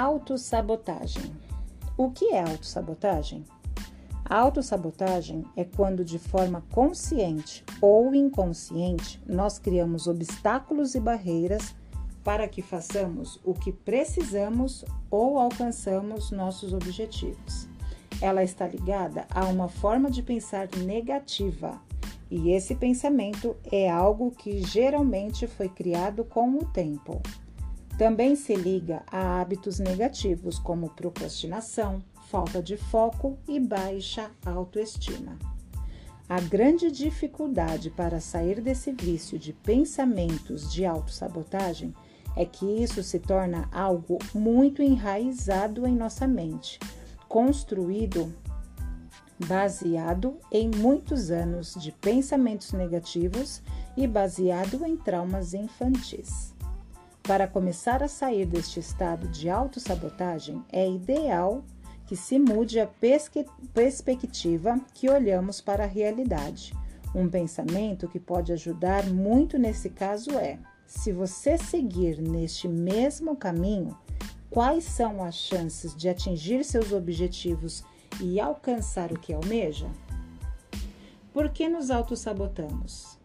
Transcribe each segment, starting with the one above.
Autossabotagem. O que é autossabotagem? A autossabotagem é quando, de forma consciente ou inconsciente, nós criamos obstáculos e barreiras para que façamos o que precisamos ou alcançamos nossos objetivos. Ela está ligada a uma forma de pensar negativa, e esse pensamento é algo que geralmente foi criado com o tempo. Também se liga a hábitos negativos como procrastinação, falta de foco e baixa autoestima. A grande dificuldade para sair desse vício de pensamentos de autossabotagem é que isso se torna algo muito enraizado em nossa mente, construído baseado em muitos anos de pensamentos negativos e baseado em traumas infantis. Para começar a sair deste estado de autossabotagem, é ideal que se mude a perspectiva que olhamos para a realidade. Um pensamento que pode ajudar muito nesse caso é: se você seguir neste mesmo caminho, quais são as chances de atingir seus objetivos e alcançar o que almeja? Por que nos autossabotamos?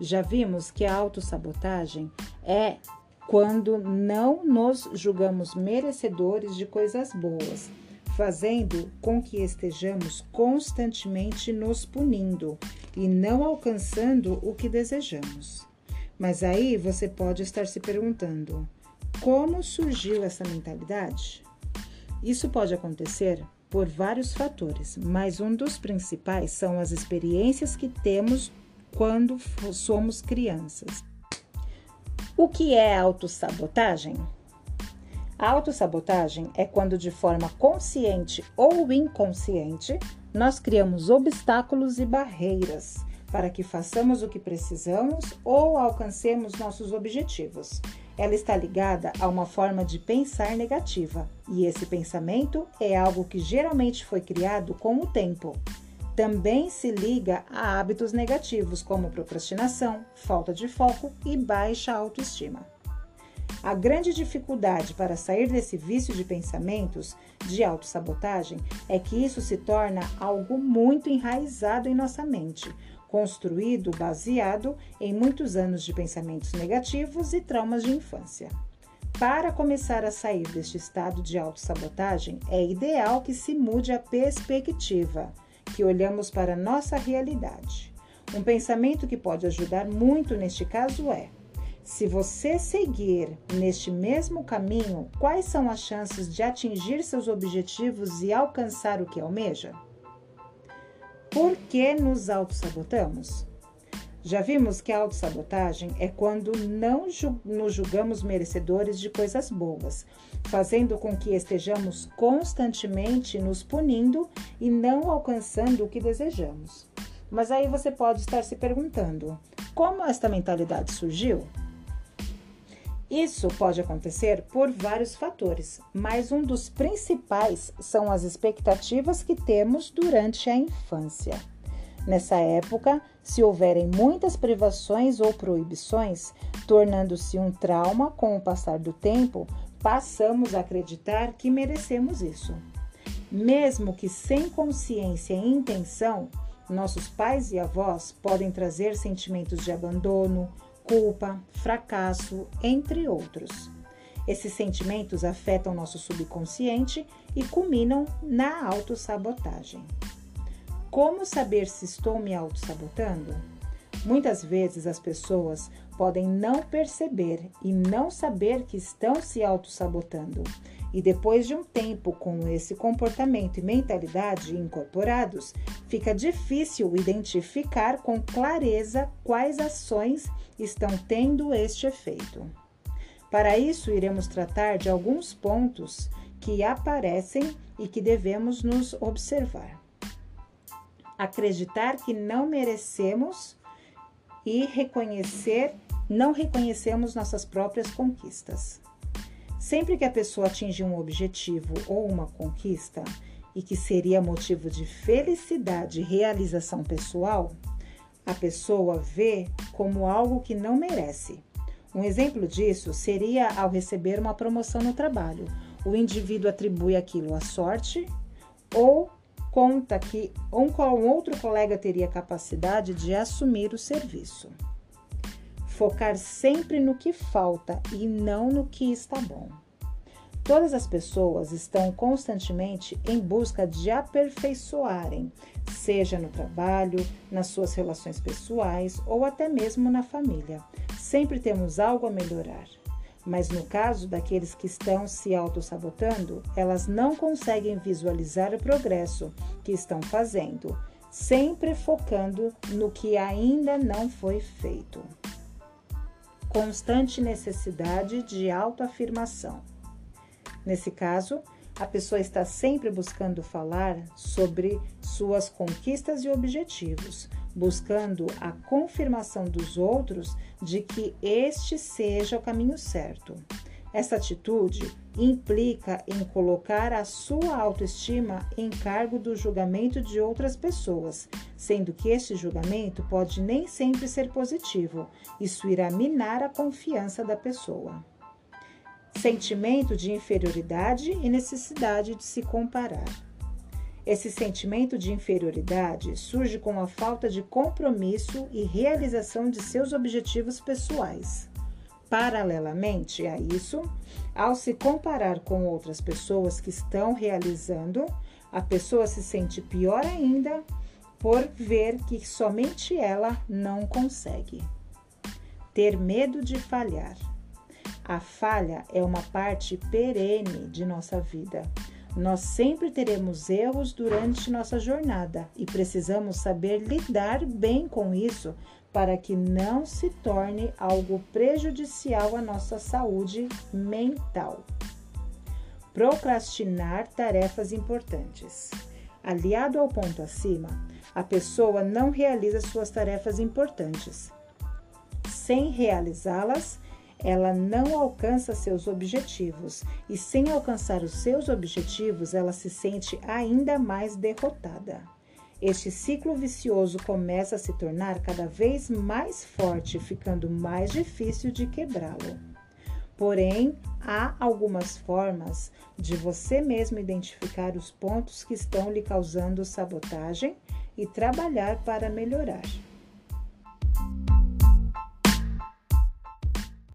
Já vimos que a autossabotagem é quando não nos julgamos merecedores de coisas boas, fazendo com que estejamos constantemente nos punindo e não alcançando o que desejamos. Mas aí você pode estar se perguntando: como surgiu essa mentalidade? Isso pode acontecer por vários fatores, mas um dos principais são as experiências que temos quando somos crianças. O que é autossabotagem? A autossabotagem é quando, de forma consciente ou inconsciente, nós criamos obstáculos e barreiras para que façamos o que precisamos ou alcancemos nossos objetivos. Ela está ligada a uma forma de pensar negativa, e esse pensamento é algo que geralmente foi criado com o tempo também se liga a hábitos negativos como procrastinação, falta de foco e baixa autoestima. A grande dificuldade para sair desse vício de pensamentos de autossabotagem é que isso se torna algo muito enraizado em nossa mente, construído baseado em muitos anos de pensamentos negativos e traumas de infância. Para começar a sair deste estado de autossabotagem, é ideal que se mude a perspectiva que olhamos para nossa realidade. Um pensamento que pode ajudar muito neste caso é: se você seguir neste mesmo caminho, quais são as chances de atingir seus objetivos e alcançar o que almeja? Por que nos autossabotamos? Já vimos que a autossabotagem é quando não nos julgamos merecedores de coisas boas, fazendo com que estejamos constantemente nos punindo e não alcançando o que desejamos. Mas aí você pode estar se perguntando: como esta mentalidade surgiu? Isso pode acontecer por vários fatores, mas um dos principais são as expectativas que temos durante a infância. Nessa época, se houverem muitas privações ou proibições, tornando-se um trauma com o passar do tempo, passamos a acreditar que merecemos isso. Mesmo que sem consciência e intenção, nossos pais e avós podem trazer sentimentos de abandono, culpa, fracasso, entre outros. Esses sentimentos afetam nosso subconsciente e culminam na autossabotagem. Como saber se estou me auto-sabotando? Muitas vezes as pessoas podem não perceber e não saber que estão se auto-sabotando. E depois de um tempo com esse comportamento e mentalidade incorporados, fica difícil identificar com clareza quais ações estão tendo este efeito. Para isso, iremos tratar de alguns pontos que aparecem e que devemos nos observar acreditar que não merecemos e reconhecer, não reconhecemos nossas próprias conquistas. Sempre que a pessoa atinge um objetivo ou uma conquista e que seria motivo de felicidade e realização pessoal, a pessoa vê como algo que não merece. Um exemplo disso seria ao receber uma promoção no trabalho o indivíduo atribui aquilo à sorte ou conta que um, um outro colega teria capacidade de assumir o serviço. Focar sempre no que falta e não no que está bom. Todas as pessoas estão constantemente em busca de aperfeiçoarem, seja no trabalho, nas suas relações pessoais ou até mesmo na família. Sempre temos algo a melhorar. Mas no caso daqueles que estão se auto-sabotando, elas não conseguem visualizar o progresso que estão fazendo, sempre focando no que ainda não foi feito. Constante necessidade de autoafirmação. Nesse caso, a pessoa está sempre buscando falar sobre suas conquistas e objetivos, buscando a confirmação dos outros de que este seja o caminho certo. Essa atitude implica em colocar a sua autoestima em cargo do julgamento de outras pessoas, sendo que este julgamento pode nem sempre ser positivo. Isso irá minar a confiança da pessoa sentimento de inferioridade e necessidade de se comparar. Esse sentimento de inferioridade surge com a falta de compromisso e realização de seus objetivos pessoais. Paralelamente a isso, ao se comparar com outras pessoas que estão realizando, a pessoa se sente pior ainda por ver que somente ela não consegue. Ter medo de falhar. A falha é uma parte perene de nossa vida. Nós sempre teremos erros durante nossa jornada e precisamos saber lidar bem com isso para que não se torne algo prejudicial à nossa saúde mental. Procrastinar tarefas importantes. Aliado ao ponto acima, a pessoa não realiza suas tarefas importantes. Sem realizá-las, ela não alcança seus objetivos e, sem alcançar os seus objetivos, ela se sente ainda mais derrotada. Este ciclo vicioso começa a se tornar cada vez mais forte, ficando mais difícil de quebrá-lo. Porém, há algumas formas de você mesmo identificar os pontos que estão lhe causando sabotagem e trabalhar para melhorar.